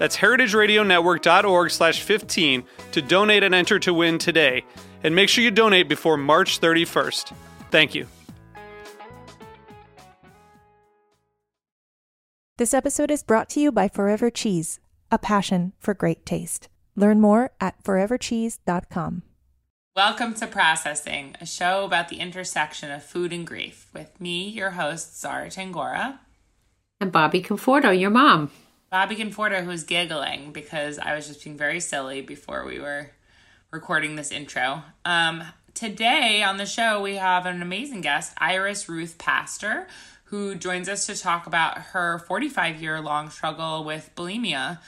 That's heritageradionetwork.org slash 15 to donate and enter to win today. And make sure you donate before March 31st. Thank you. This episode is brought to you by Forever Cheese, a passion for great taste. Learn more at forevercheese.com. Welcome to Processing, a show about the intersection of food and grief, with me, your host, Zara Tangora. And Bobby Conforto, your mom. Bobby Conforto, who's giggling because I was just being very silly before we were recording this intro. Um, today on the show, we have an amazing guest, Iris Ruth Pastor, who joins us to talk about her 45 year long struggle with bulimia.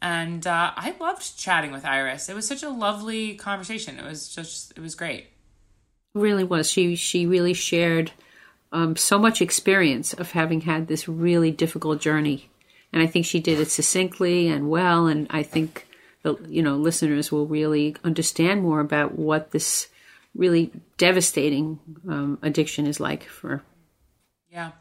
And uh, I loved chatting with Iris. It was such a lovely conversation. It was just, it was great. Really was. She she really shared um, so much experience of having had this really difficult journey, and I think she did it succinctly and well. And I think the you know listeners will really understand more about what this really devastating um, addiction is like for. Yeah.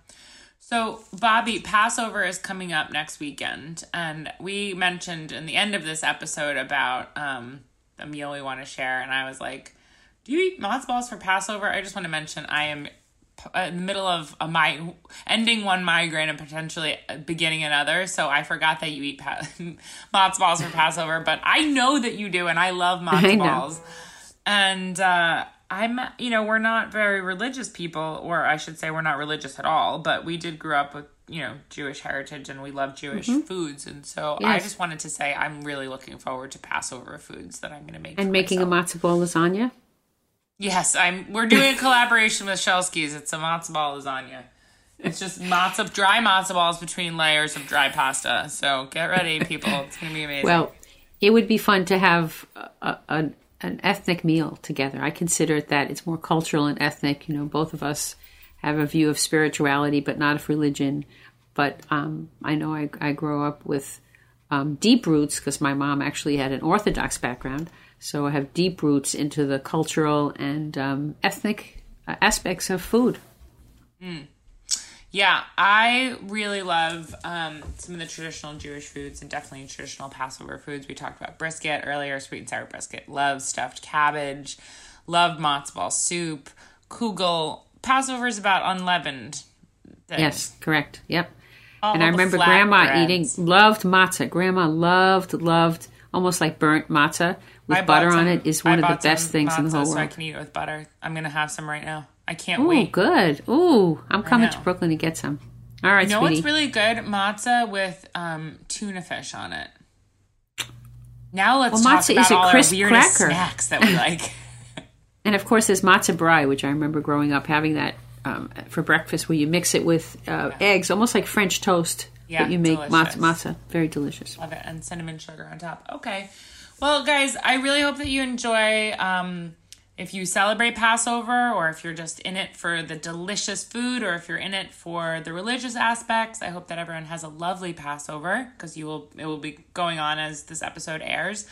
So, Bobby, Passover is coming up next weekend, and we mentioned in the end of this episode about um, the meal we want to share, and I was like, "Do you eat matzo balls for Passover?" I just want to mention I am in the middle of a my ending one migraine and potentially beginning another, so I forgot that you eat pa- matzo balls for Passover, but I know that you do, and I love matzo balls, and. uh I'm, you know, we're not very religious people, or I should say, we're not religious at all, but we did grow up with, you know, Jewish heritage and we love Jewish mm-hmm. foods. And so yes. I just wanted to say I'm really looking forward to Passover foods that I'm going to make. And making myself. a matzo ball lasagna? Yes, I'm. We're doing a collaboration with Shelsky's. It's a matzo ball lasagna. It's just matzo, dry matzo balls between layers of dry pasta. So get ready, people. It's to be amazing. Well, it would be fun to have a, a an ethnic meal together. I consider it that it's more cultural and ethnic. You know, both of us have a view of spirituality, but not of religion. But um, I know I, I grow up with um, deep roots because my mom actually had an Orthodox background. So I have deep roots into the cultural and um, ethnic uh, aspects of food. Mm. Yeah, I really love um, some of the traditional Jewish foods and definitely traditional Passover foods. We talked about brisket earlier, sweet and sour brisket. Love stuffed cabbage. Love matzo ball soup. Kugel. Passover is about unleavened. Things. Yes, correct. Yep. All and I remember Grandma breads. eating loved matzah. Grandma loved loved almost like burnt matzah with butter some, on it is one of the best things in the whole world. So I can eat it with butter. I'm gonna have some right now. I can't Ooh, wait. good. Ooh, I'm coming to Brooklyn to get some. All right, you know sweetie. what's really good? Matzah with um, tuna fish on it. Now let's well, talk about all our weirdest cracker. snacks that we like. and of course, there's matzo brei, which I remember growing up having that um, for breakfast, where you mix it with uh, yeah. eggs, almost like French toast. Yeah, but you make delicious. matzah. Very delicious. Love it, and cinnamon sugar on top. Okay, well, guys, I really hope that you enjoy. Um, if you celebrate Passover or if you're just in it for the delicious food or if you're in it for the religious aspects, I hope that everyone has a lovely Passover because you will it will be going on as this episode airs.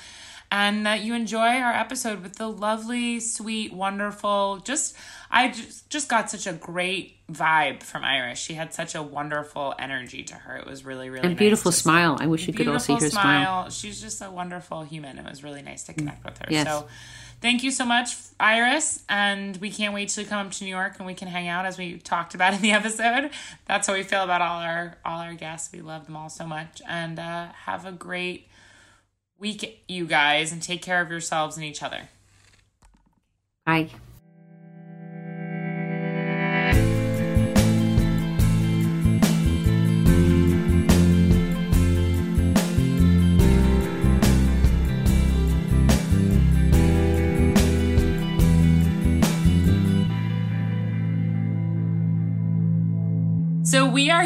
And that you enjoy our episode with the lovely, sweet, wonderful, just I just, just got such a great vibe from Iris. She had such a wonderful energy to her. It was really, really and beautiful smile. I wish you could all see her smile. smile. She's just a wonderful human. It was really nice to connect with her. Yes. So thank you so much, Iris. And we can't wait to come up to New York and we can hang out as we talked about in the episode. That's how we feel about all our all our guests. We love them all so much. And uh, have a great week, you guys, and take care of yourselves and each other. Bye.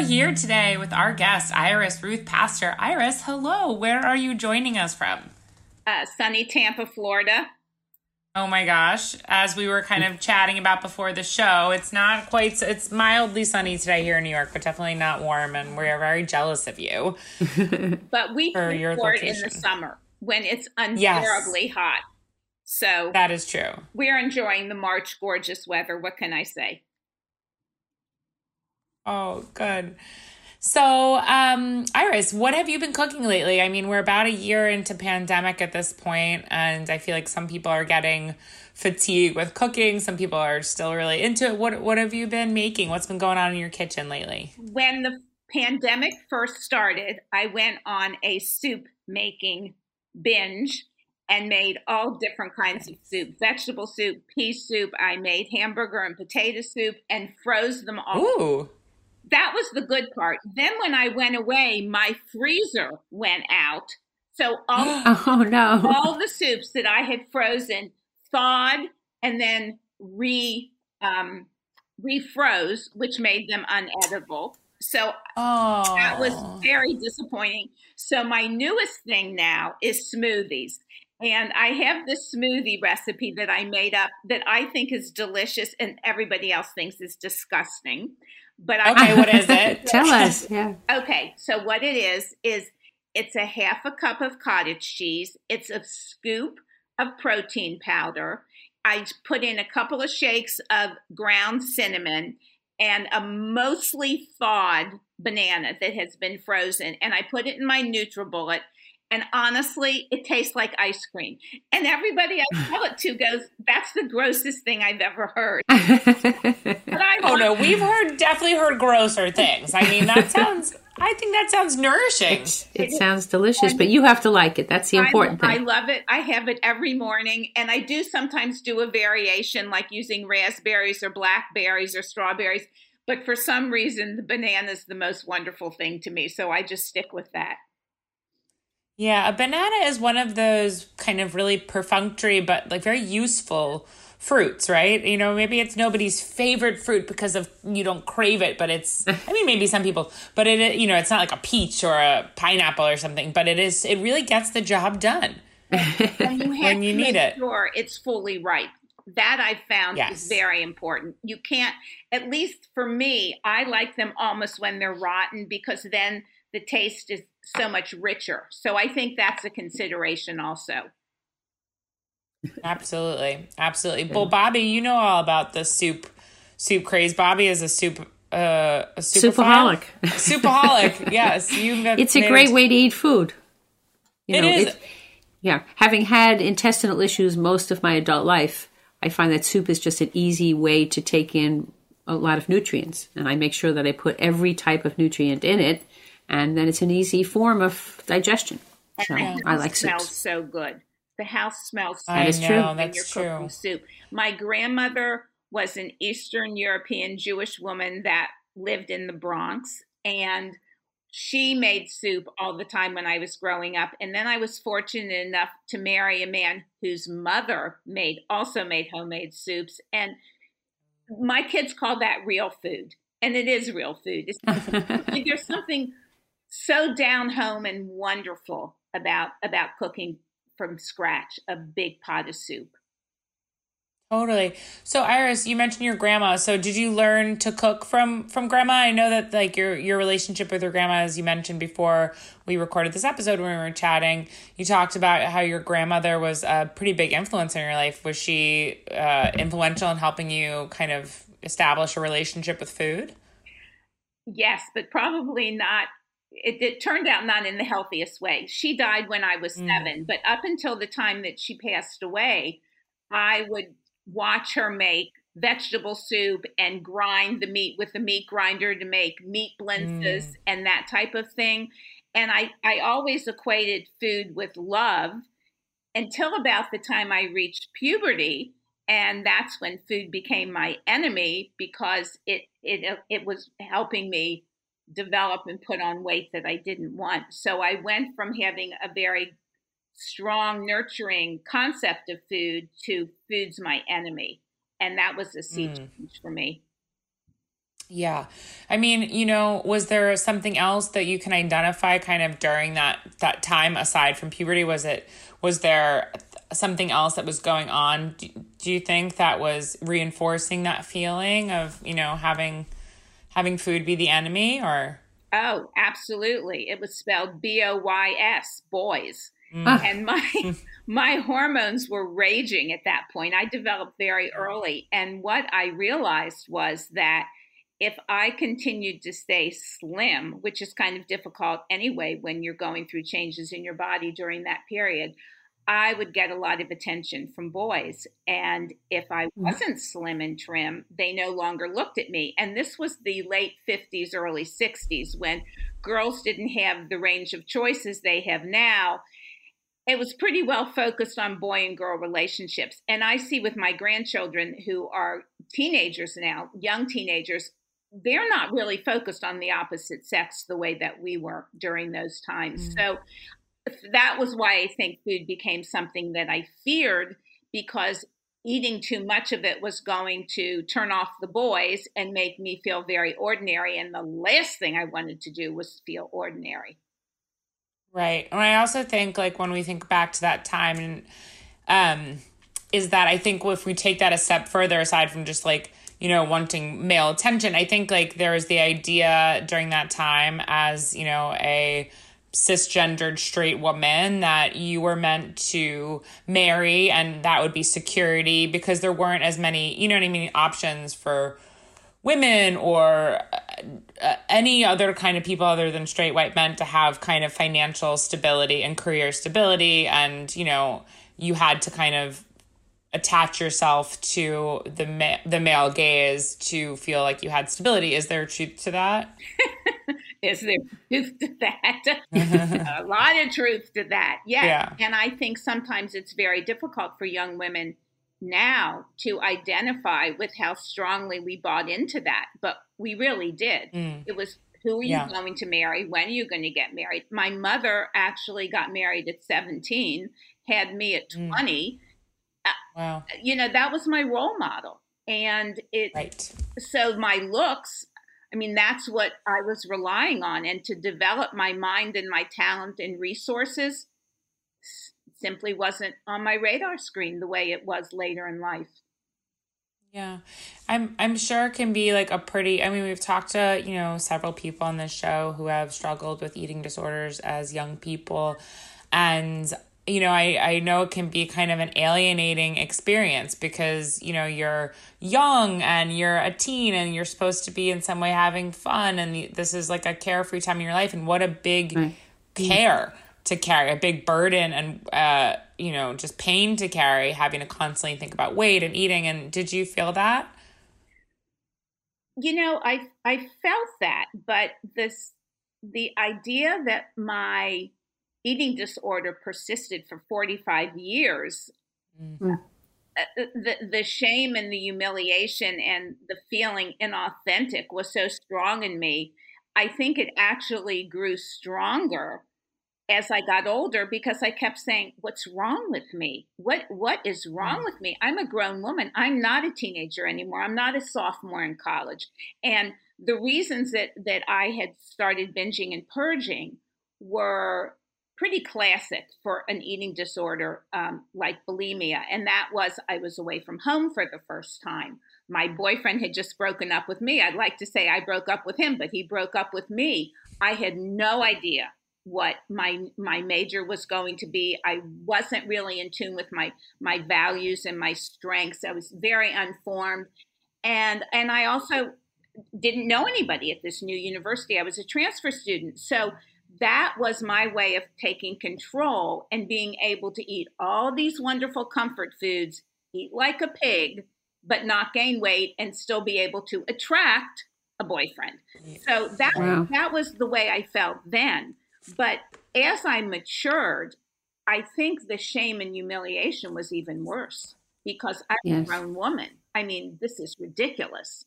Here today with our guest, Iris Ruth Pastor. Iris, hello. Where are you joining us from? Uh, sunny Tampa, Florida. Oh my gosh. As we were kind of chatting about before the show, it's not quite, it's mildly sunny today here in New York, but definitely not warm. And we are very jealous of you. but we For your record in the summer when it's unbearably hot. So That is true. we're enjoying the March gorgeous weather. What can I say? Oh, good. So, um, Iris, what have you been cooking lately? I mean, we're about a year into pandemic at this point, and I feel like some people are getting fatigued with cooking. Some people are still really into it. What What have you been making? What's been going on in your kitchen lately? When the pandemic first started, I went on a soup making binge and made all different kinds of soup vegetable soup, pea soup. I made hamburger and potato soup and froze them all. Ooh, that was the good part. Then when I went away, my freezer went out. So all Oh no. all the soups that I had frozen thawed and then re um, refroze, which made them unedible. So oh, that was very disappointing. So my newest thing now is smoothies. And I have this smoothie recipe that I made up that I think is delicious and everybody else thinks is disgusting. But I Okay, what is it? Tell us. Yeah. Okay, so what it is is it's a half a cup of cottage cheese. It's a scoop of protein powder. I put in a couple of shakes of ground cinnamon and a mostly thawed banana that has been frozen, and I put it in my NutriBullet. And honestly, it tastes like ice cream. And everybody I tell it to goes, "That's the grossest thing I've ever heard." But I Oh no, love- we've heard definitely heard grosser things. I mean, that sounds. I think that sounds nourishing. it sounds delicious, but you have to like it. That's the important I, I love it. I have it every morning, and I do sometimes do a variation, like using raspberries or blackberries or strawberries. But for some reason, the banana is the most wonderful thing to me, so I just stick with that. Yeah, a banana is one of those kind of really perfunctory but like very useful fruits, right? You know, maybe it's nobody's favorite fruit because of you don't crave it, but it's I mean maybe some people, but it you know, it's not like a peach or a pineapple or something, but it is it really gets the job done. And you have When you to need make it. sure it's fully ripe. That I found Yes. is very important. You can't, at least for me, I like them almost when they're rotten because then the taste is so much richer. So I think that's a consideration also. Absolutely. Absolutely. Well, Bobby, you know all about the soup soup craze. Bobby is a soup uh a Soupaholic. Soupaholic. yes, you It's a great way to eat food. You It know, is. it's- yeah, having had intestinal issues most of my adult life, I find that soup is just an easy way to take in a lot of nutrients, and I make sure that I put every type of nutrient in it, and then it's an easy form of digestion. So And I it like smells soups. so good. The house smells so I is know, true. when that's you're cooking true. soup. My grandmother was an Eastern European Jewish woman that lived in the Bronx, and she made soup all the time when I was growing up. And then I was fortunate enough to marry a man whose mother made also made homemade soups, and my kids call that real food, and it is real food. It's, there's something so down home and wonderful about about cooking from scratch a big pot of soup. Totally. So Iris, you mentioned your grandma. So did you learn to cook from from grandma? I know that like your your relationship with your grandma, as you mentioned before we recorded this episode when we were chatting, you talked about how your grandmother was a pretty big influence in your life. Was she uh, influential in helping you kind of establish a relationship with food? Yes, but probably not. It, it turned out not in the healthiest way. She died when I was Mm. seven, but up until the time that she passed away, I would watch her make vegetable soup and grind the meat with the meat grinder to make meat blintzes and that type of thing. And I, I always equated food with love until about the time I reached puberty. And that's when food became my enemy because it, it, it was helping me develop and put on weight that I didn't want. So I went from having a very strong, nurturing concept of food to food's my enemy. And that was a sea Mm. change for me. Yeah. I mean, you know, was there something else that you can identify kind of during that that time aside from puberty? Was it was there something else that was going on? Do, do you think that was reinforcing that feeling of, you know, having having food be the enemy or Oh, absolutely. It was spelled B O Y S, boys. Mm. And my my hormones were raging at that point. I developed very early, and what I realized was that if I continued to stay slim, which is kind of difficult anyway when you're going through changes in your body during that period, I would get a lot of attention from boys. And if I mm. wasn't slim and trim, they no longer looked at me. And this was the late 50s, early 60s when girls didn't have the range of choices they have now. It was pretty well focused on boy and girl relationships. And I see with my grandchildren who are teenagers now, young teenagers, they're not really focused on the opposite sex the way that we were during those times. Mm. So that was why I think food became something that I feared because eating too much of it was going to turn off the boys and make me feel very ordinary. And the last thing I wanted to do was feel ordinary. Right. And I also think, like, when we think back to that time, and um, is that I think if we take that a step further, aside from just like you know, wanting male attention. I think like there was the idea during that time as, you know, a cisgendered straight woman that you were meant to marry and that would be security because there weren't as many, you know what I mean, options for women or uh, any other kind of people other than straight white men to have kind of financial stability and career stability and you know you had to kind of attach yourself to the ma- the male gaze to feel like you had stability. Is there truth to that? Is there truth to that? a lot of truth to that. Yes. Yeah. And I think sometimes it's very difficult for young women now to identify with how strongly we bought into that, but we really did. Mm. It was who are you yeah. going to marry? When are you going to get married? My mother actually got married at 17, had me at mm. 20. Mm Wow. You know, that was my role model. And it, right. so my looks, I mean, that's what I was relying on. And to develop my mind and my talent and resources simply wasn't on my radar screen the way it was later in life. Yeah. I'm I'm sure it can be like a pretty I mean we've talked to, you know, several people on this show who have struggled with eating disorders as young people and you know, I, I know it can be kind of an alienating experience because, you know, you're young and you're a teen and you're supposed to be in some way having fun. And this is like a carefree time in your life. And what a big right. care to carry, a big burden and, uh, you know, just pain to carry, having to constantly think about weight and eating. And did you feel that? You know, I, I felt that, but this, the idea that my eating disorder persisted for 45 years, mm-hmm. the, the shame and the humiliation and the feeling inauthentic was so strong in me. I think it actually grew stronger as I got older because I kept saying, "What's wrong with me? What what is wrong mm. with me? I'm a grown woman. I'm not a teenager anymore. I'm not a sophomore in college." And the reasons that that I had started binging and purging were pretty classic for an eating disorder um, like bulimia. And that was I was away from home for the first time. My boyfriend had just broken up with me. I'd like to say I broke up with him, but he broke up with me. I had no idea what my my major was going to be. I wasn't really in tune with my my values and my strengths. I was very unformed. And and I also didn't know anybody at this new university. I was a transfer student. So that was my way of taking control and being able to eat all these wonderful comfort foods, eat like a pig, but not gain weight and still be able to attract a boyfriend. So that wow. that was the way I felt then. But as I matured, I think the shame and humiliation was even worse because I'm yes. a grown woman. I mean, this is ridiculous.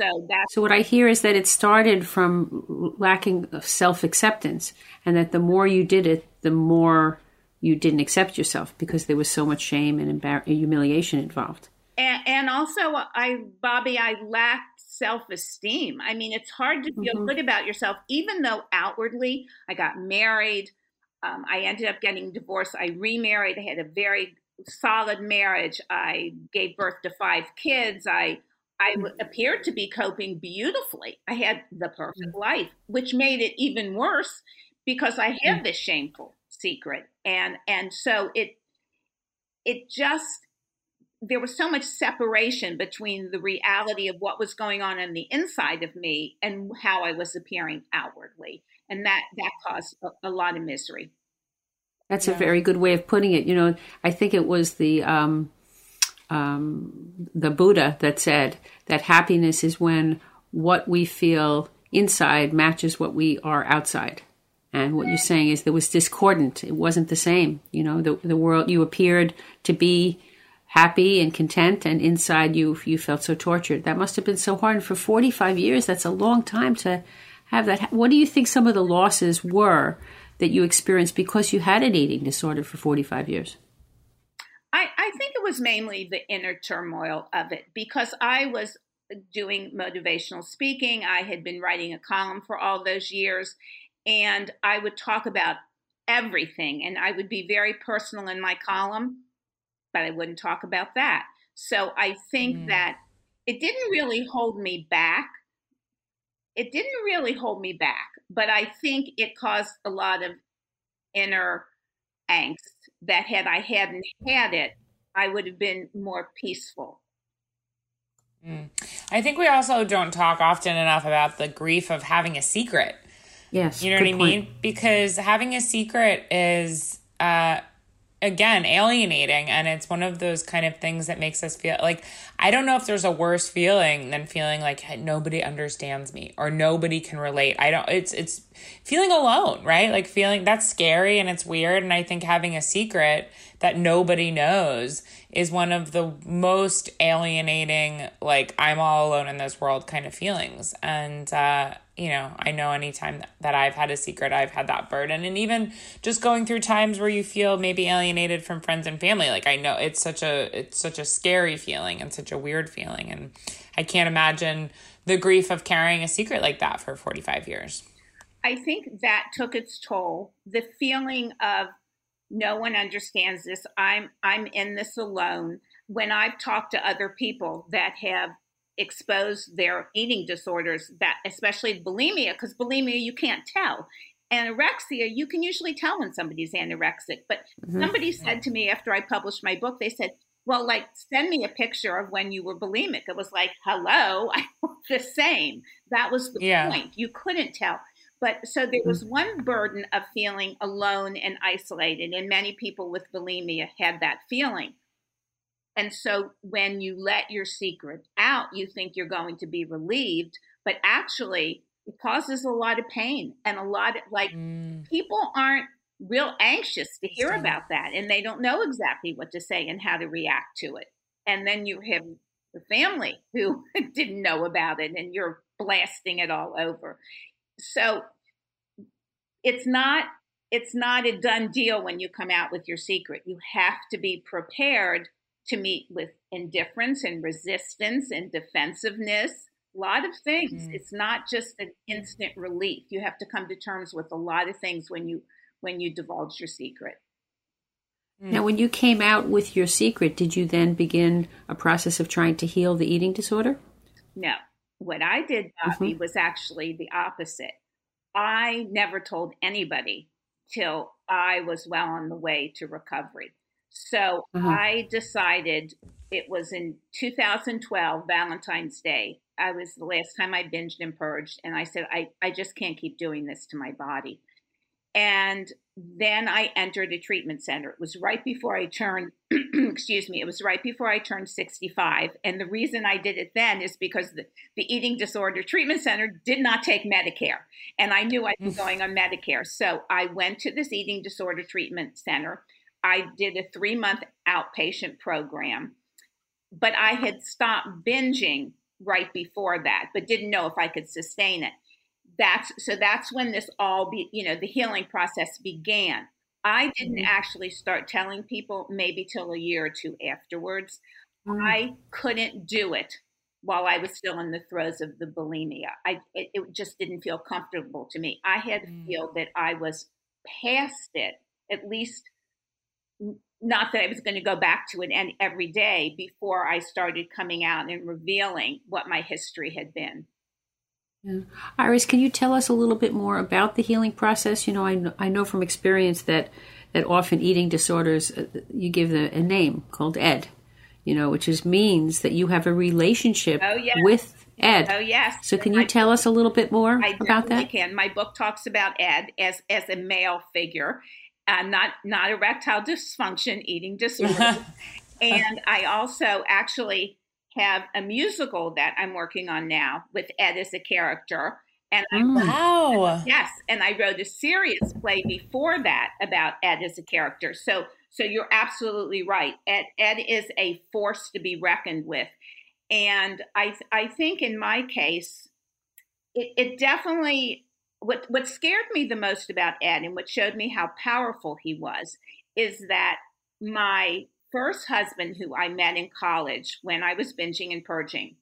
So that's so what I hear is that it started from lacking of self acceptance, and that the more you did it, the more you didn't accept yourself because there was so much shame and embar- humiliation involved. And, and also, I Bobby, I lacked self esteem. I mean, it's hard to feel Mhm. good about yourself, even though outwardly I got married. Um, I ended up getting divorced. I remarried. I had a very solid marriage. I gave birth to five kids. I I w- appeared to be coping beautifully. I had the perfect mm. life, which made it even worse because I had mm. this shameful secret, and and so it it just there was so much separation between the reality of what was going on on the inside of me and how I was appearing outwardly, and that that caused a, a lot of misery. That's a very good way of putting it. You know, I think it was the um, um, the Buddha that said that happiness is when what we feel inside matches what we are outside. And what you're saying is there was discordant. It wasn't the same. You know, the the world you appeared to be happy and content, and inside you you felt so tortured. That must have been so hard. And for 45 years, that's a long time to have that. What do you think some of the losses were that you experienced because you had an eating disorder for 45 years? I, I think it was mainly the inner turmoil of it because I was doing motivational speaking. I had been writing a column for all those years, and I would talk about everything, and I would be very personal in my column, but I wouldn't talk about that. So I think Mm. that it didn't really hold me back. It didn't really hold me back, but I think it caused a lot of inner angst that had I hadn't had it, I would have been more peaceful. I think we also don't talk often enough about the grief of having a secret. Yes. You know what I point. mean? Because having a secret is, uh, again, alienating. And it's one of those kind of things that makes us feel like, I don't know if there's a worse feeling than feeling like nobody understands me or nobody can relate. I don't, it's, it's feeling alone, right? Like feeling that's scary and it's weird. And I think having a secret that nobody knows is one of the most alienating, like, I'm all alone in this world kind of feelings. And, uh, you know, I know anytime that I've had a secret, I've had that burden. And even just going through times where you feel maybe alienated from friends and family, like I know it's such a it's such a scary feeling and such a weird feeling. And I can't imagine the grief of carrying a secret like that for 45 years. I think that took its toll. The feeling of no one understands this. I'm I'm in this alone. When I've talked to other people that have exposed their eating disorders, that especially bulimia, because bulimia you can't tell. Anorexia, you can usually tell when somebody's anorexic. But Mhm. somebody said to me after I published my book, they said, Well, like, send me a picture of when you were bulimic. It was like, hello, I the same. That was the Yeah. point. You couldn't tell. But so there was one burden of feeling alone and isolated, and many people with bulimia had that feeling. And so when you let your secret out, you think you're going to be relieved, but actually it causes a lot of pain and a lot of like Mm. people aren't real anxious to hear about that and they don't know exactly what to say and how to react to it. And then you have the family who didn't know about it and you're blasting it all over. So it's not it's not a done deal when you come out with your secret. You have to be prepared to meet with indifference and resistance and defensiveness. A lot of things. Mm. It's not just an instant relief. You have to come to terms with a lot of things when you when you divulge your secret. Now, when you came out with your secret, did you then begin a process of trying to heal the eating disorder? No. What I did, Bobby, was actually the opposite. I never told anybody till I was well on the way to recovery. So Uh-huh. I decided it was in 2012, Valentine's Day. I was the last time I binged and purged, and I said, I, I just can't keep doing this to my body. And then I entered a treatment center. It was right before I turned, excuse me, it was right before I turned 65. And the reason I did it then is because the, the eating disorder treatment center did not take Medicare. And I knew I'd be going on Medicare. So I went to this eating disorder treatment center. I did a three month outpatient program, but I had stopped binging right before that, but didn't know if I could sustain it that's so that's when this all be you know the healing process began i didn't actually start telling people maybe till a year or two afterwards i couldn't do it while I was still in the throes of the bulimia. I it, it just didn't feel comfortable to me. I had to Mm. feel that I was past it, at least not that I was going to go back to it and every day before I started coming out and revealing what my history had been. Yeah. Iris, can you tell us a little bit more about the healing process? You know, I know, I know from experience that that often eating disorders uh, you give the, a name called ED, you know, which is means that you have a relationship Oh, yes. with Ed. Oh yes. So can you tell us a little bit more I about that? can. My book talks about Ed as as a male figure, uh, not not erectile dysfunction, eating disorder. and I also actually have a musical that I'm working on now with Ed as a character. And I Mm. Wow. Yes, and I wrote a serious play before that about Ed as a character. So, so you're absolutely right. Ed, Ed is a force to be reckoned with, and I, I think in my case, it, it definitely what what scared me the most about Ed and what showed me how powerful he was is that my first husband, who I met in college when I was binging and purging,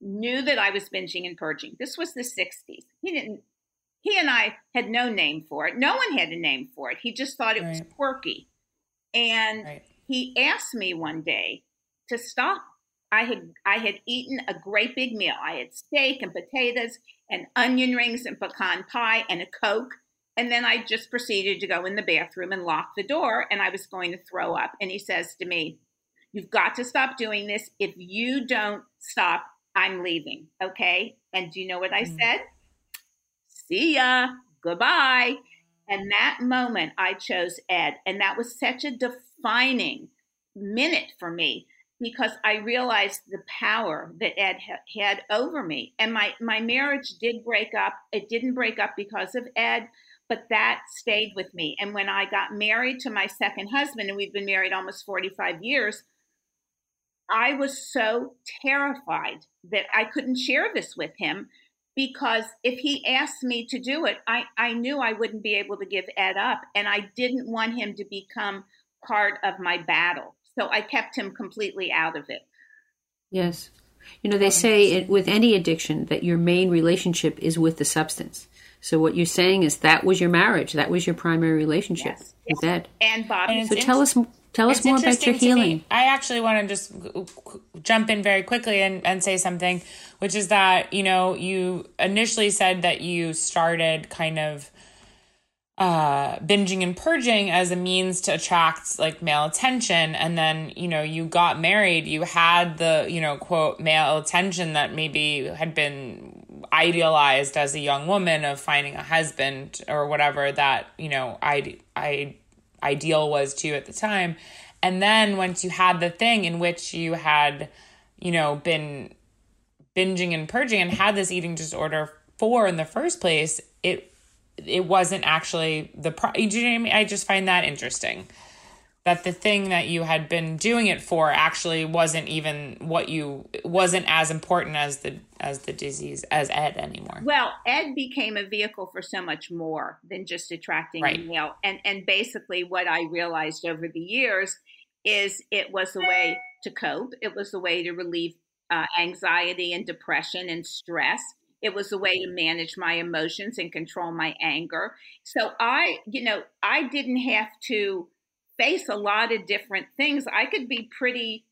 knew that I was binging and purging. This was the 60s. He didn't he and I had no name for it. No one had a name for it. He just thought it was quirky. And Right. he asked me one day to stop. I had I had eaten a great big meal. I had steak and potatoes and onion rings and pecan pie and a coke. And then I just proceeded to go in the bathroom and lock the door and I was going to throw up. And he says to me, You've got to stop doing this. If you don't stop, I'm leaving. Okay. And do you know what I Mm. said? See ya. Goodbye. And that moment, I chose Ed. And that was such a defining minute for me because I realized the power that Ed ha- had over me. And my, my marriage did break up. It didn't break up because of Ed, but that stayed with me. And when I got married to my second husband, and we've been married almost 45 years, I was so terrified that I couldn't share this with him because if he asked me to do it, I, I knew I wouldn't be able to give Ed up. And I didn't want him to become part of my battle. So I kept him completely out of it. Yes. You know, they say it, with any addiction that your main relationship is with the substance. So what you're saying is that was your marriage. That was your primary relationship Yes. with Ed. And Bobby, So tell us tell us more about your to me. healing. I actually want to just jump in very quickly and, and say something, which is that, you know, you initially said that you started kind of uh binging and purging as a means to attract like male attention and then you know you got married you had the you know quote male attention that maybe had been idealized as a young woman of finding a husband or whatever that you know i i ideal was to you at the time and then once you had the thing in which you had you know been binging and purging and had this eating disorder for in the first place it it wasn't actually the pro- you know what I mean? I just find that interesting that the thing that you had been doing it for actually wasn't even what you wasn't as important as the as the disease as Ed anymore. Well, Ed became a vehicle for so much more than just attracting Right. male. And and basically what I realized over the years is it was a way to cope. It was a way to relieve uh, anxiety and depression and stress. It was a way to manage my emotions and control my anger. So I, you know, I didn't have to face a lot of different things. I could be pretty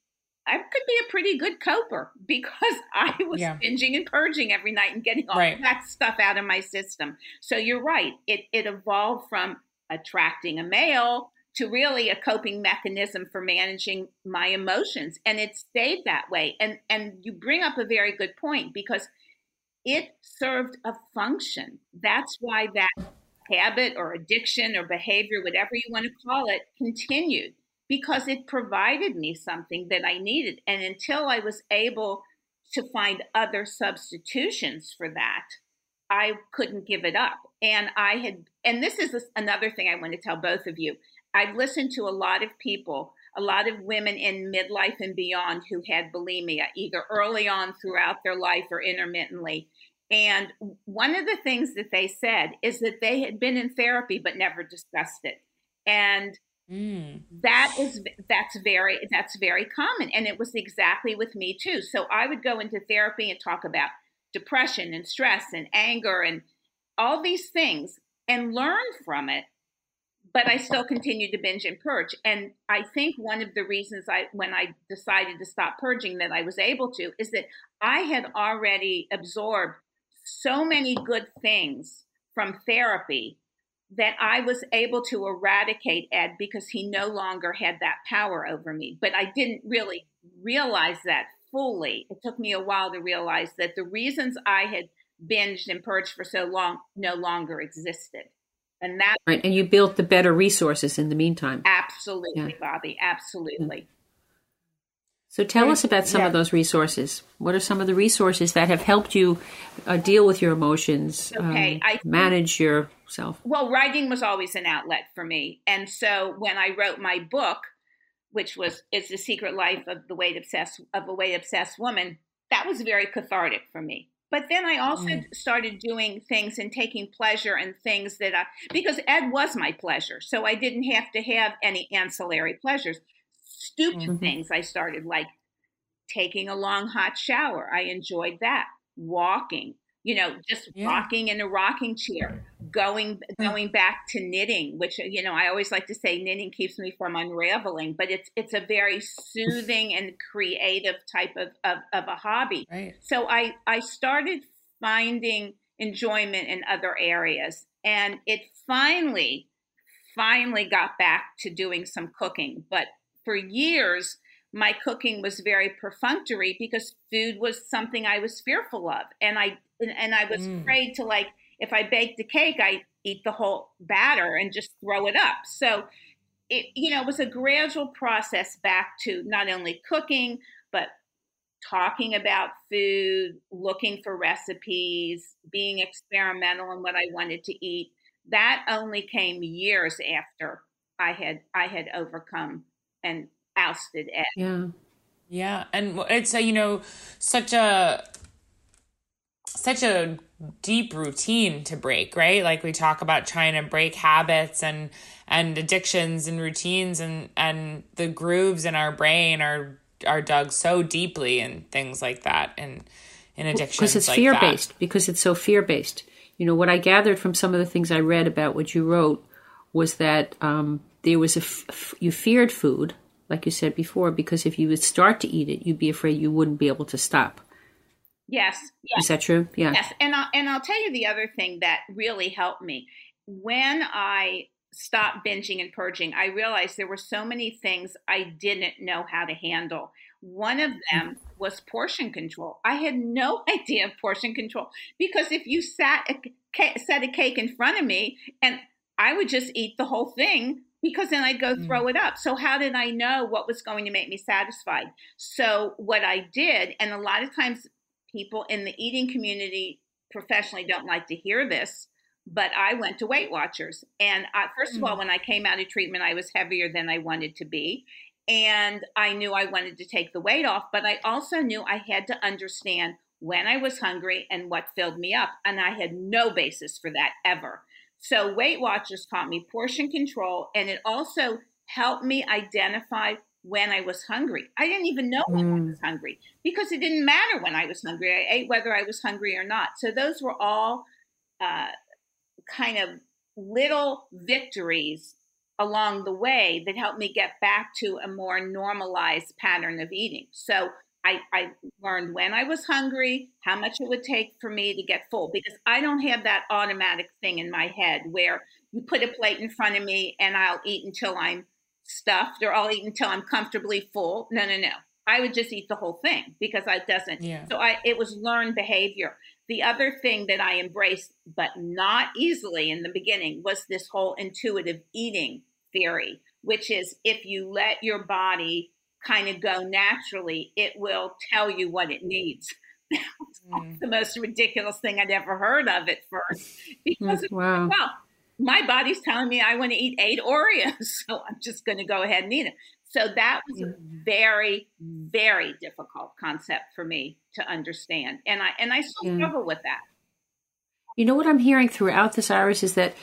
I could be a pretty good coper because I was Yeah. binging and purging every night and getting all Right. that stuff out of my system. So you're right. It it evolved from attracting a male to really a coping mechanism for managing my emotions and it stayed that way. And and you bring up a very good point because it served a function. That's why that habit or addiction or behavior, whatever you want to call it, continued because it provided me something that I needed. And until I was able to find other substitutions for that, I couldn't give it up. And I had, and this is another thing I want to tell both of you. I've listened to a lot of people, a lot of women in midlife and beyond who had bulimia, either early on throughout their life or intermittently. And one of the things that they said is that they had been in therapy but never discussed it. And Mm. That is that's very that's very common, and it was exactly with me too. So I would go into therapy and talk about depression and stress and anger and all these things and learn from it. But I still continued to binge and purge, and I think one of the reasons I when I decided to stop purging that I was able to is that I had already absorbed so many good things from therapy that I was able to eradicate Ed because he no longer had that power over me. But I didn't really realize that fully. It took me a while to realize that the reasons I had binged and purged for so long no longer existed. And that right, and you built the better resources in the meantime. Absolutely, yeah. Bobby. Absolutely. So tell us about some yeah. of those resources. What are some of the resources that have helped you uh, deal with your emotions, okay, um, I, manage yourself? Well, writing was always an outlet for me, and so when I wrote my book, which was "Is the Secret Life of the Weight Obsessed of a Weight Obsessed Woman," that was very cathartic for me. But then I also mm. started doing things and taking pleasure in things that I, because Ed was my pleasure. So I didn't have to have any ancillary pleasures stupid mm-hmm. things I started, like taking a long hot shower. I enjoyed that. Walking, you know, just yeah. rocking in a rocking chair, going going back to knitting, which you know I always like to say knitting keeps me from unraveling, but it's it's a very soothing and creative type of of, of a hobby. Right. So I I started finding enjoyment in other areas, and it finally finally got back to doing some cooking, but for years, my cooking was very perfunctory because food was something I was fearful of, and I and I was mm. afraid to like if I baked a cake, I eat the whole batter and just throw it up. So it you know it was a gradual process back to not only cooking but talking about food, looking for recipes, being experimental in what I wanted to eat. That only came years after I had I had overcome and ousted Ed. Yeah. Yeah. And it's a, you know, such a such a deep routine to break, right? Like we talk about trying to break habits and and addictions and routines and and the grooves in our brain are are dug so deeply and things like that and in addictions because it's like fear based because it's so fear based. You know what I gathered from some of the things I read about what you wrote was that um, there was a f- you feared food, like you said before, because if you would start to eat it, you'd be afraid you wouldn't be able to stop. Yes. yes. Is that true? Yeah. Yes. And I'll, and I'll tell you the other thing that really helped me when I stopped binging and purging. I realized there were so many things I didn't know how to handle. One of hmm. them was portion control. I had no idea of portion control because if you sat a, set a cake in front of me and I would just eat the whole thing because then I'd go mm. throw it up. So how did I know what was going to make me satisfied? So what I did, and a lot of times people in the eating community professionally don't like to hear this, but I went to Weight Watchers. And I, first of all, mm. when I came out of treatment, I was heavier than I wanted to be. And I knew I wanted to take the weight off, but I also knew I had to understand when I was hungry and what filled me up. And I had no basis for that ever. So Weight Watchers taught me portion control, and it also helped me identify when I was hungry. I didn't even know when mm. I was hungry because it didn't matter when I was hungry. I ate whether I was hungry or not. So those were all uh, kind of little victories along the way that helped me get back to a more normalized pattern of eating. So I, I learned when I was hungry, how much it would take for me to get full, because I don't have that automatic thing in my head where you put a plate in front of me and I'll eat until I'm stuffed or I'll eat until I'm comfortably full. No, no, no. I would just eat the whole thing because I doesn't. Yeah. So I it was learned behavior. The other thing that I embraced, but not easily in the beginning, was this whole intuitive eating theory, which is if you let your body kind of go naturally, it will tell you what it needs. mm. the most ridiculous thing I'd ever heard of at first. Because, mm, wow. well, my body's telling me I want to eat eight Oreos, so I'm just going to go ahead and eat it. So that was a mm. very, very difficult concept for me to understand, and I and I still struggle with that. You know what I'm hearing throughout this, Iris, is that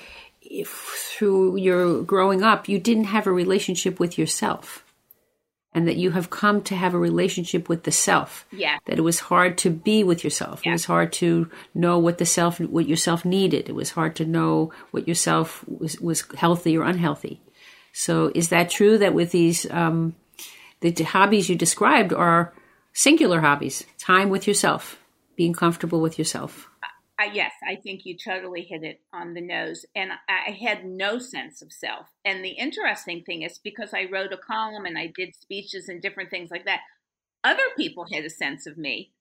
if through your growing up, you didn't have a relationship with yourself. And that you have come to have a relationship with the self. Yeah. That it was hard to be with yourself. Yeah. It was hard to know what the self, what yourself needed. It was hard to know what yourself was, was healthy or unhealthy. So is that true that with these, um, the hobbies you described are singular hobbies, time with yourself, being comfortable with yourself? Uh, yes, I think you totally hit it on the nose. And I had no sense of self. And the interesting thing is because I wrote a column and I did speeches and different things like that, other people had a sense of me,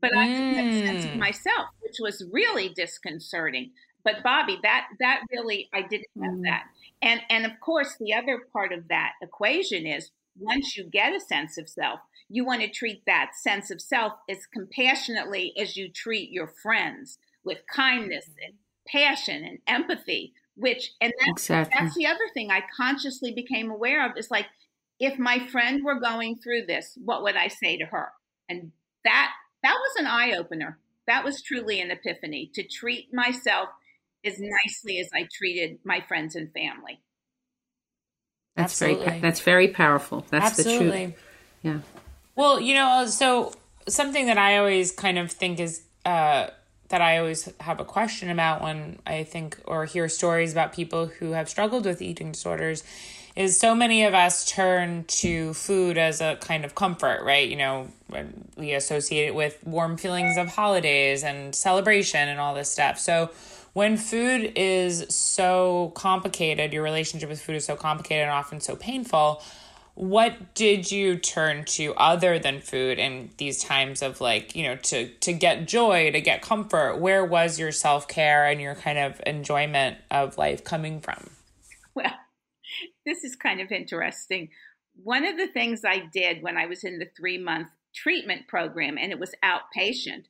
but I didn't have a sense of Mm. myself, which was really disconcerting. But Bobby, that that really I didn't have Mm. that. And and of course the other part of that equation is once you get a sense of self, you want to treat that sense of self as compassionately as you treat your friends with kindness and passion and empathy which and that's, Exactly. that's the other thing i consciously became aware of is like if my friend were going through this what would i say to her and that that was an eye-opener that was truly an epiphany to treat myself as nicely as i treated my friends and family That's very, Absolutely. pa- that's very powerful. That's the truth. Yeah. Well, you know, so something that I always kind of think is uh, that I always have a question about when I think or hear stories about people who have struggled with eating disorders is so many of us turn to food as a kind of comfort, right? You know, we associate it with warm feelings of holidays and celebration and all this stuff. So when food is so complicated, your relationship with food is so complicated and often so painful, what did you turn to other than food in these times of like you know to to get joy to get comfort where was your self-care and your kind of enjoyment of life coming from Well, this is kind of interesting. One of the things I did when I was in the three month treatment program and it was outpatient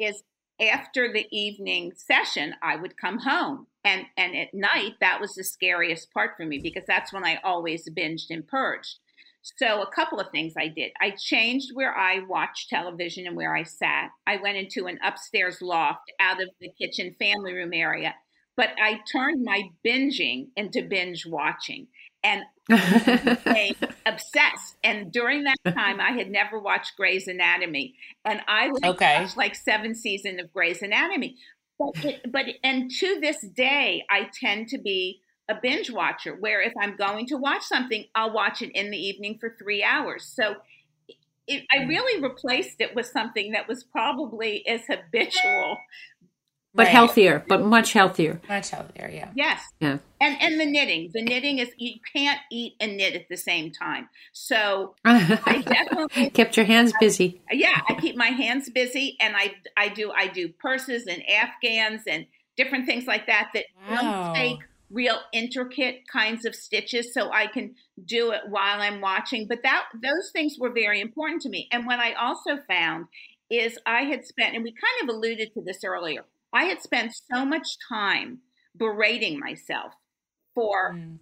is after the evening session, I would come home. And, and at night, that was the scariest part for me because that's when I always binged and purged. So, a couple of things I did. I changed where I watched television and where I sat. I went into an upstairs loft out of the kitchen family room area, but I turned my binging into binge watching and became obsessed. And during that time, I had never watched Grey's Anatomy, and I like, Okay. watched like seven seasons of Grey's Anatomy. But, it, but and to this day, I tend to be a binge watcher. Where if I'm going to watch something, I'll watch it in the evening for three hours. So. It, I mm. really replaced it with something that was probably as habitual. But Right. healthier, but much healthier. much healthier yeah Yes, Yeah. and and the knitting. The knitting is you can't eat and knit at the same time. So I definitely Kept your hands busy. yeah, I keep my hands busy and I I do I do purses and afghans and different things like that that Wow. don't take real intricate kinds of stitches so I can do it while I'm watching. But that those things were very important to me. And what I also found is I had spent and we kind of alluded to this earlier. I had spent so much time berating myself for Mm.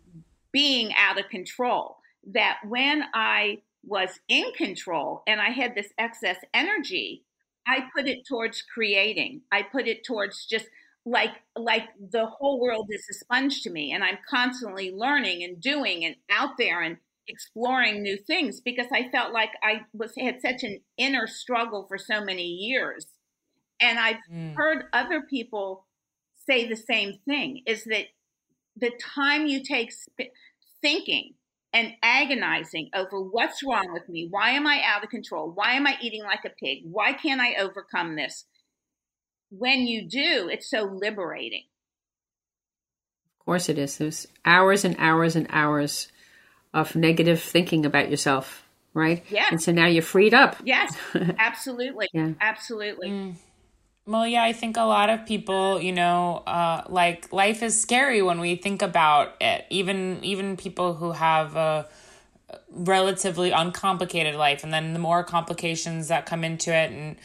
being out of control that when I was in control and I had this excess energy, I put it towards creating. I put it towards just like like the whole world is a sponge to me and I'm constantly learning and doing and out there and exploring new things because I felt like I was had such an inner struggle for so many years. And I've Mm. heard other people say the same thing is that the time you take sp- thinking and agonizing over what's wrong with me, why am I out of control? Why am I eating like a pig? Why can't I overcome this? When you do, it's so liberating. Of course it is. There's hours and hours and hours of negative thinking about yourself, right? Yeah. And so now you're freed up. Yes, absolutely. Yeah. Absolutely. Well, yeah, I think a lot of people, you know, uh, like life is scary when we think about it. Even even people who have a relatively uncomplicated life, and then the more complications that come into it, and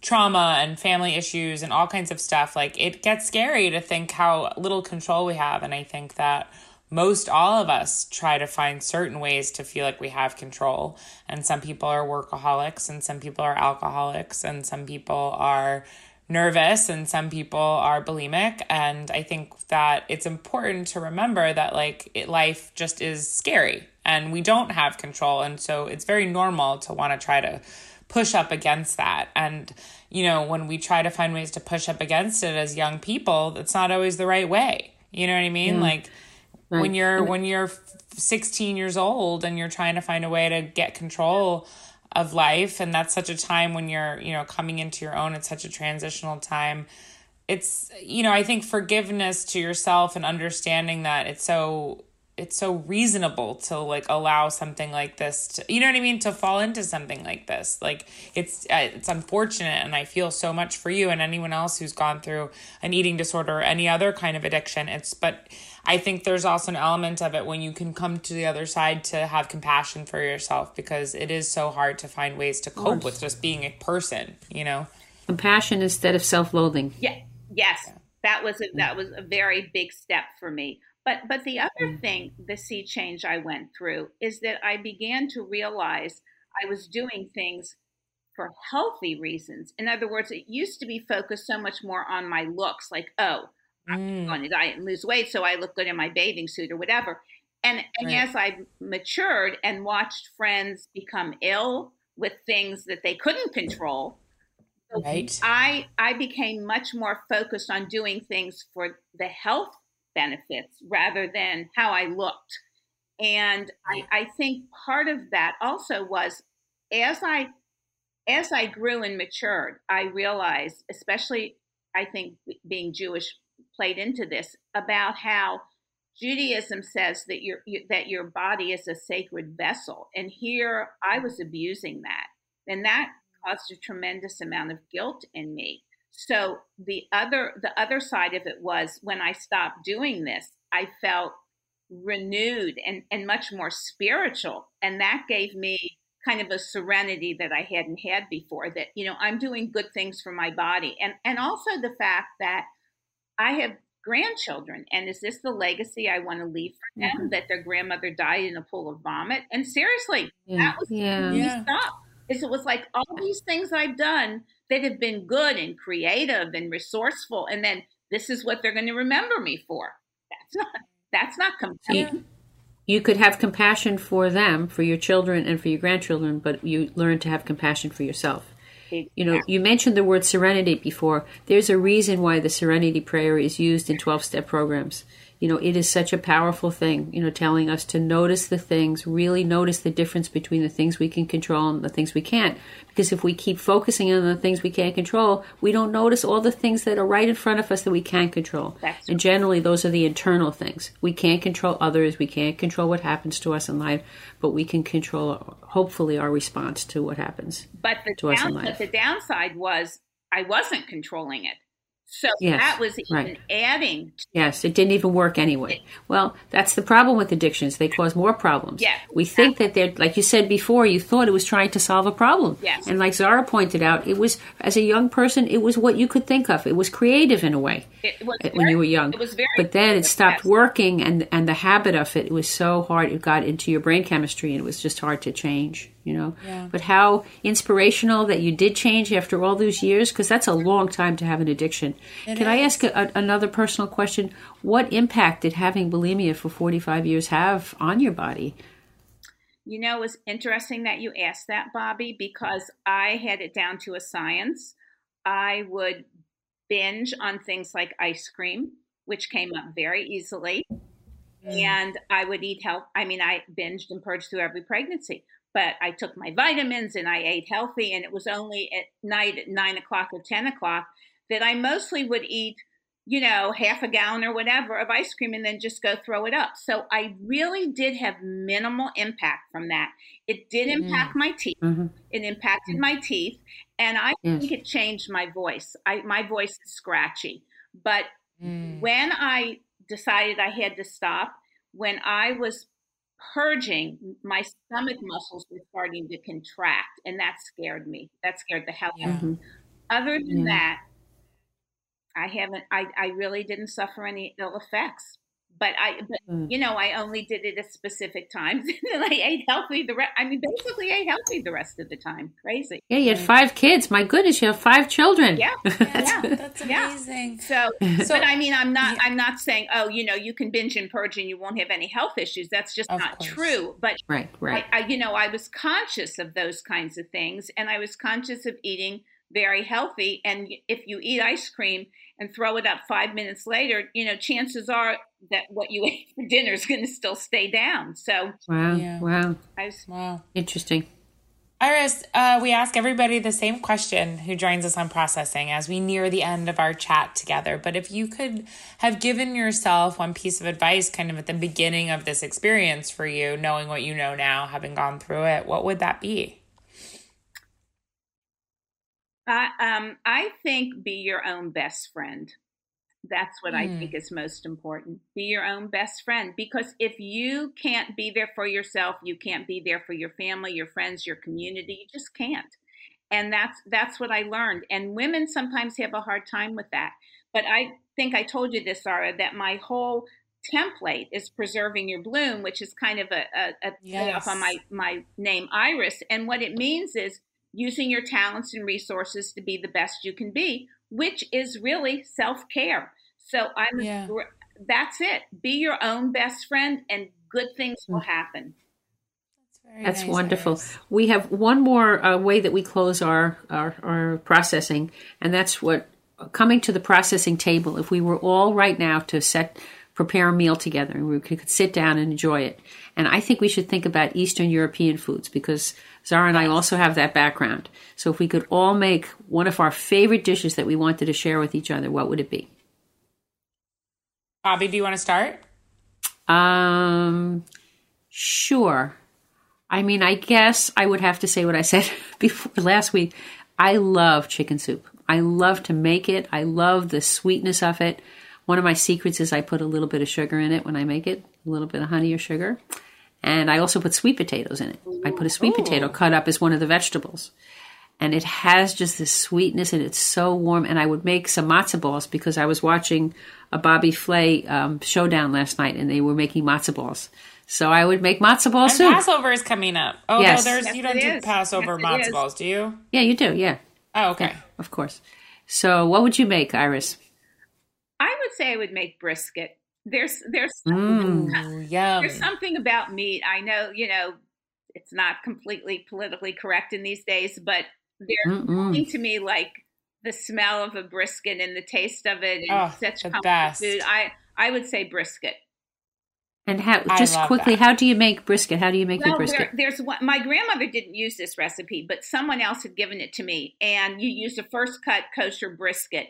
trauma and family issues and all kinds of stuff, like it gets scary to think how little control we have. And I think that most all of us try to find certain ways to feel like we have control. And some people are workaholics, and some people are alcoholics, and some people are nervous and some people are bulimic and i think that it's important to remember that like it, life just is scary and we don't have control and so it's very normal to want to try to push up against that and you know when we try to find ways to push up against it as young people that's not always the right way you know what i mean yeah. like right. when you're when you're 16 years old and you're trying to find a way to get control of life and that's such a time when you're you know coming into your own it's such a transitional time it's you know i think forgiveness to yourself and understanding that it's so it's so reasonable to like allow something like this to you know what i mean to fall into something like this like it's uh, it's unfortunate and i feel so much for you and anyone else who's gone through an eating disorder or any other kind of addiction it's but I think there's also an element of it when you can come to the other side to have compassion for yourself because it is so hard to find ways to cope with just being a person, you know. Compassion instead of self-loathing. Yeah. Yes. That was a, that was a very big step for me. But but the other mm. thing, the sea change I went through is that I began to realize I was doing things for healthy reasons. In other words, it used to be focused so much more on my looks, like, oh, I'm going to diet and lose weight so I look good in my bathing suit or whatever. And, and right. as I matured and watched friends become ill with things that they couldn't control, right. I I became much more focused on doing things for the health benefits rather than how I looked. And I, I think part of that also was as I as I grew and matured, I realized, especially I think being Jewish played into this about how Judaism says that your that your body is a sacred vessel, and here I was abusing that, and that mm-hmm. caused a tremendous amount of guilt in me. So the other the other side of it was when I stopped doing this, I felt renewed and, and much more spiritual, and that gave me kind of a serenity that I hadn't had before. That you know I'm doing good things for my body, and and also the fact that I have grandchildren, and is this the legacy I want to leave for them? Mm-hmm. That their grandmother died in a pool of vomit? And seriously, yeah. that was yeah. yeah. stop. Is it was like all these things I've done that have been good and creative and resourceful, and then this is what they're going to remember me for. That's not that's not complete. You could have compassion for them, for your children and for your grandchildren, but you learn to have compassion for yourself. You know, you mentioned the word serenity before. There's a reason why the serenity prayer is used in 12 step programs you know, it is such a powerful thing, you know, telling us to notice the things, really notice the difference between the things we can control and the things we can't. Because if we keep focusing on the things we can't control, we don't notice all the things that are right in front of us that we can control. That's and generally, those are the internal things. We can't control others, we can't control what happens to us in life, but we can control, hopefully, our response to what happens but the to down, us in life. But the downside was I wasn't controlling it. So yes, that was even right. adding. yes, it didn't even work anyway. Well, that's the problem with addictions. They cause more problems. Yeah, we think that they're, like you said before, you thought it was trying to solve a problem. Yes. And like Zara pointed out, it was, as a young person, it was what you could think of. It was creative in a way it was uh, when you were young. It was very but then it stopped working, and, and the habit of it, it was so hard. It got into your brain chemistry, and it was just hard to change you know. Yeah. But how inspirational that you did change after all those years, because that's a long time to have an addiction. It Can is. I ask a, another personal question? What impact did having bulimia for 45 years have on your body? You know, it's interesting that you asked that, Bobby, because I had it down to a science. I would binge on things like ice cream, which came up very easily. Mm. And I would eat health. I mean, I binged and purged through every pregnancy but I took my vitamins and I ate healthy. And it was only at night at nine o'clock or 10 o'clock that I mostly would eat, you know, half a gallon or whatever of ice cream and then just go throw it up. So I really did have minimal impact from that. It did impact my teeth. Mm-hmm. It impacted my teeth. And I yes. think it changed my voice. I, my voice is scratchy. But mm. when I decided I had to stop, when I was purging, my stomach muscles were starting to contract, and that scared me. That scared the hell out of me. Other than yeah. that, I haven't. I I really didn't suffer any ill effects. But I, but, mm. you know, I only did it at specific times, and I ate healthy the rest. I mean, basically, ate healthy the rest of the time. Crazy. Yeah, you had five kids. My goodness, you have five children. Yeah, yeah, that's amazing. Yeah. So, so, but I mean, I'm not, yeah. I'm not saying, oh, you know, you can binge and purge and you won't have any health issues. That's just of not course. true. But right, right. I, I, you know, I was conscious of those kinds of things, and I was conscious of eating very healthy. And if you eat ice cream and throw it up five minutes later, you know, chances are that what you ate for dinner is going to still stay down. So, wow, yeah. wow, was, wow, interesting. Iris, uh, we ask everybody the same question who joins us on processing as we near the end of our chat together. But if you could have given yourself one piece of advice kind of at the beginning of this experience for you, knowing what you know now, having gone through it, what would that be? I, um, I think be your own best friend. That's what mm. I think is most important. Be your own best friend because if you can't be there for yourself, you can't be there for your family, your friends, your community. You just can't. And that's that's what I learned. And women sometimes have a hard time with that. But I think I told you this, Zara, that my whole template is preserving your bloom, which is kind of a, a, a yes. on my my name Iris. And what it means is using your talents and resources to be the best you can be, which is really self care. So I'm yeah. that's it. Be your own best friend, and good things will happen. That's, That's nice, wonderful. Iris. We have one more uh, way that we close our, our, our processing, and that's what coming to the processing table. If we were all right now to set prepare a meal together and we could sit down and enjoy it. And I think we should think about Eastern European foods because Zara and I also have that background. So if we could all make one of our favorite dishes that we wanted to share with each other, what would it be? Bobby, do you want to start? Um, sure. I mean, I guess I would have to say what I said before last week. I love chicken soup. I love to make it. I love the sweetness of it. One of my secrets is I put a little bit of sugar in it when I make it, a little bit of honey or sugar. And I also put sweet potatoes in it. I put a sweet Ooh. potato cut up as one of the vegetables. And it has just this sweetness and it's so warm. And I would make some matzo balls because I was watching a Bobby Flay um, showdown last night and they were making matzo balls. So I would make matzo balls too. Passover is coming up. Oh, yes. no, there's yes, you don't do is. Passover yes, matzo balls, do you? Yeah, you do. Yeah. Oh, okay. Yeah, of course. So what would you make, Iris? I would say I would make brisket. There's there's mm, there's something about meat. I know you know it's not completely politically correct in these days, but there's something to me like the smell of a brisket and the taste of it and oh, such comfort best. food. I I would say brisket. And how just quickly, that. how do you make brisket? How do you make well, your brisket? There, there's one, my grandmother didn't use this recipe, but someone else had given it to me. And you use a first cut kosher brisket,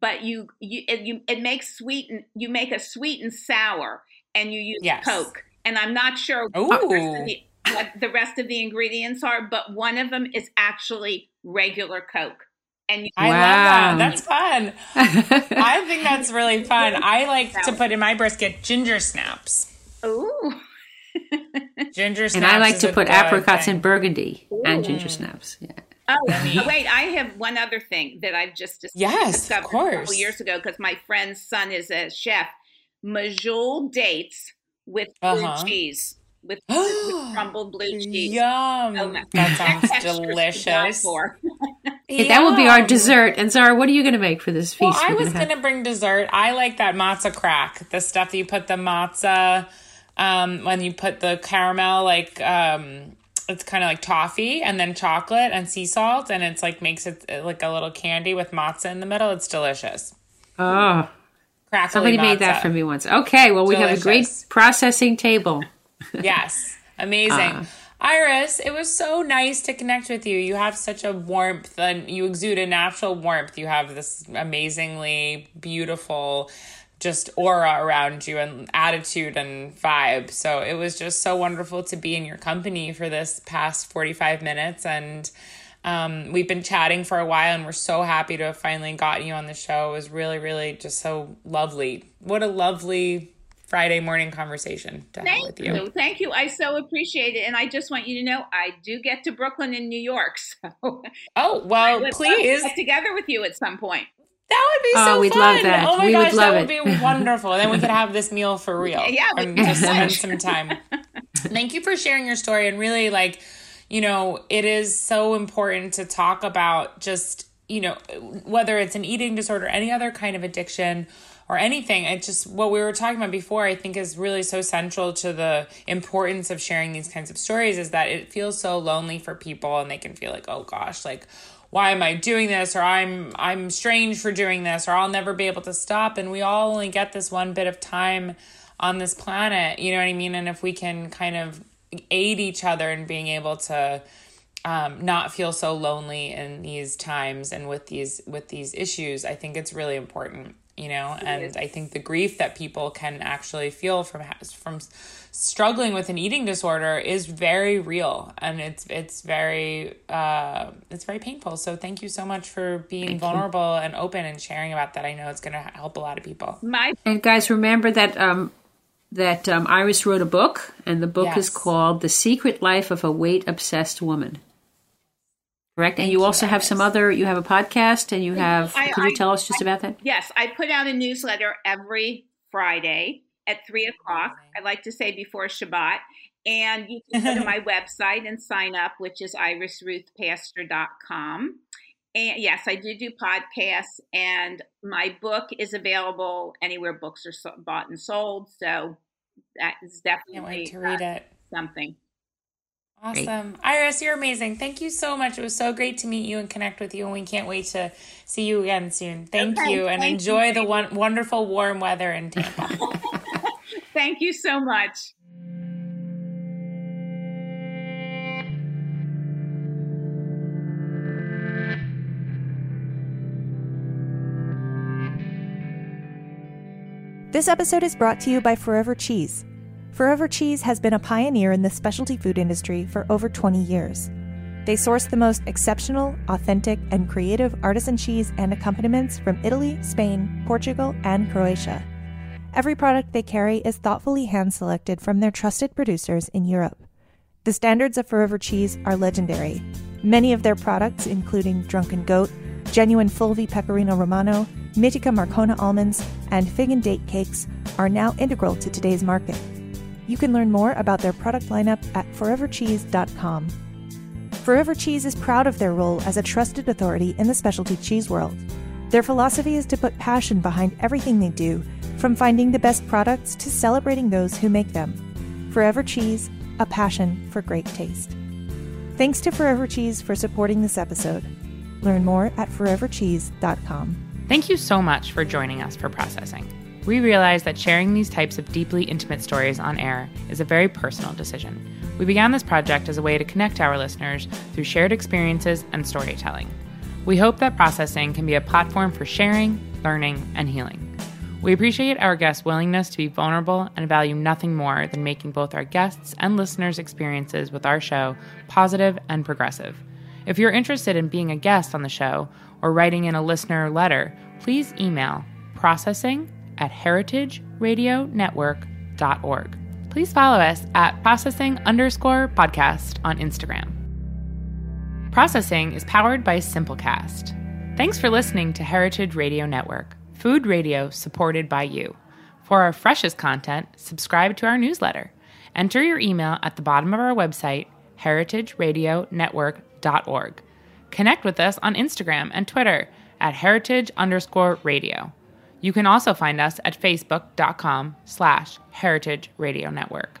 but you you it, you it makes sweet and you make a sweet and sour, and you use yes. Coke. And I'm not sure what the, what the rest of the ingredients are, but one of them is actually regular Coke. And you- I wow. love that. That's fun. I think that's really fun. I like to put in my brisket ginger snaps. Ooh. ginger snaps. And I like to put apricots thing. in burgundy Ooh. and ginger snaps. Yeah. Oh, wait, I have one other thing that I've just yes, discovered of course. a couple years ago because my friend's son is a chef. Medjool dates with uh-huh. blue cheese. With, with, crumbled blue cheese. Yum. Oh, that sounds delicious. hey, that will be our dessert. And Zara, what are you going to make for this feast? Well, I was going to bring dessert. I like that matzah crack, the stuff that you put the matzah, um, when you put the caramel, like, um, it's kind of like toffee and then chocolate and sea salt and it's like makes it uh, like a little candy with matzah in the middle. It's delicious. Oh, Crackly somebody matzah. made that for me once. Okay, well we delicious. have a great processing table. yes, amazing. Uh. Iris, it was so nice to connect with you. You have such a warmth and you exude a natural warmth. You have this amazingly beautiful just aura around you and attitude and vibe. So it was just so wonderful to be in your company for this past 45 minutes. And um, we've been chatting for a while and we're so happy to have finally gotten you on the show. It was really, really just so lovely. What a lovely Friday morning conversation to Thank have with you. you. Thank you. I so appreciate it. And I just want you to know I do get to Brooklyn in New York. So Oh, well, please get together with you at some point. That would be Oh, so we'd fun. love that. Oh my We would gosh, love that would it. be wonderful. then we could have this meal for real. Yeah, we and could. just spend some time. Thank you for sharing your story and really like, you know, it is so important to talk about just, you know, whether it's an eating disorder, any other kind of addiction or anything. It just what we were talking about before, I think is really so central to the importance of sharing these kinds of stories is that it feels so lonely for people and they can feel like, oh gosh, like why am I doing this? Or I'm I'm strange for doing this or I'll never be able to stop. And we all only get this one bit of time on this planet, you know what I mean? And if we can kind of aid each other in being able to um, not feel so lonely in these times and with these with these issues, I think it's really important, you know. And I think the grief that people can actually feel from from struggling with an eating disorder is very real, and it's it's very uh, it's very painful. So thank you so much for being vulnerable and open and sharing about that. I know it's going to help a lot of people. My And guys, remember that um, that um, Iris wrote a book, and the book Yes. is called "The Secret Life of a Weight Obsessed Woman." Correct, and you also have some other. You have a podcast, and you have. I- could you I- tell us just about that? Yes, I put out a newsletter every Friday at three oh, o'clock. I like to say before Shabbat. And you can go to my website and sign up, which is irisruthpastor.com. And yes, I do do podcasts, and my book is available anywhere books are so- bought and sold. So that is Can't definitely wait to read it. something. Awesome. Iris, you're amazing. Thank you so much. It was so great to meet you and connect with you, and we can't wait to see you again soon. Thank Okay, you, and thank you, enjoy the one, wonderful warm weather in Tampa. Thank you so much. This episode is brought to you by Forever Cheese. Forever Cheese has been a pioneer in the specialty food industry for over 20 years. They source the most exceptional, authentic, and creative artisan cheese and accompaniments from Italy, Spain, Portugal, and Croatia. Every product they carry is thoughtfully hand selected from their trusted producers in Europe. The standards of Forever Cheese are legendary. Many of their products, including Drunken Goat, genuine Fulvi Pecorino Romano, Mitica Marcona almonds, and fig and date cakes, are now integral to today's market. You can learn more about their product lineup at forevercheese.com. Forever Cheese is proud of their role as a trusted authority in the specialty cheese world. Their philosophy is to put passion behind everything they do, from finding the best products to celebrating those who make them. Forever Cheese, a passion for great taste. Thanks to Forever Cheese for supporting this episode. Learn more at forevercheese.com. Thank you so much for joining us for processing. We realize that sharing these types of deeply intimate stories on air is a very personal decision. We began this project as a way to connect our listeners through shared experiences and storytelling. We hope that processing can be a platform for sharing, learning, and healing. We appreciate our guests' willingness to be vulnerable and value nothing more than making both our guests' and listeners' experiences with our show positive and progressive. If you're interested in being a guest on the show or writing in a listener letter, please email processing at heritageradionetwork.org. Please follow us at processing underscore podcast on Instagram. Processing is powered by Simplecast. Thanks for listening to Heritage Radio Network, food radio supported by you. For our freshest content, subscribe to our newsletter. Enter your email at the bottom of our website, heritageradionetwork.org. Connect with us on Instagram and Twitter at heritage underscore radio. You can also find us at facebook.com slash heritage radio network.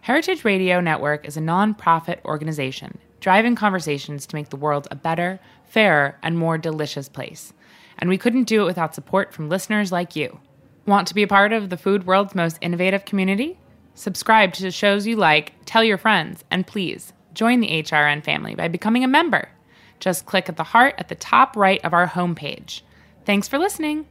Heritage Radio Network is a nonprofit organization driving conversations to make the world a better, fairer, and more delicious place. And we couldn't do it without support from listeners like you. Want to be a part of the food world's most innovative community? Subscribe to the shows you like, tell your friends, and please join the HRN family by becoming a member. Just click at the heart at the top right of our homepage. Thanks for listening.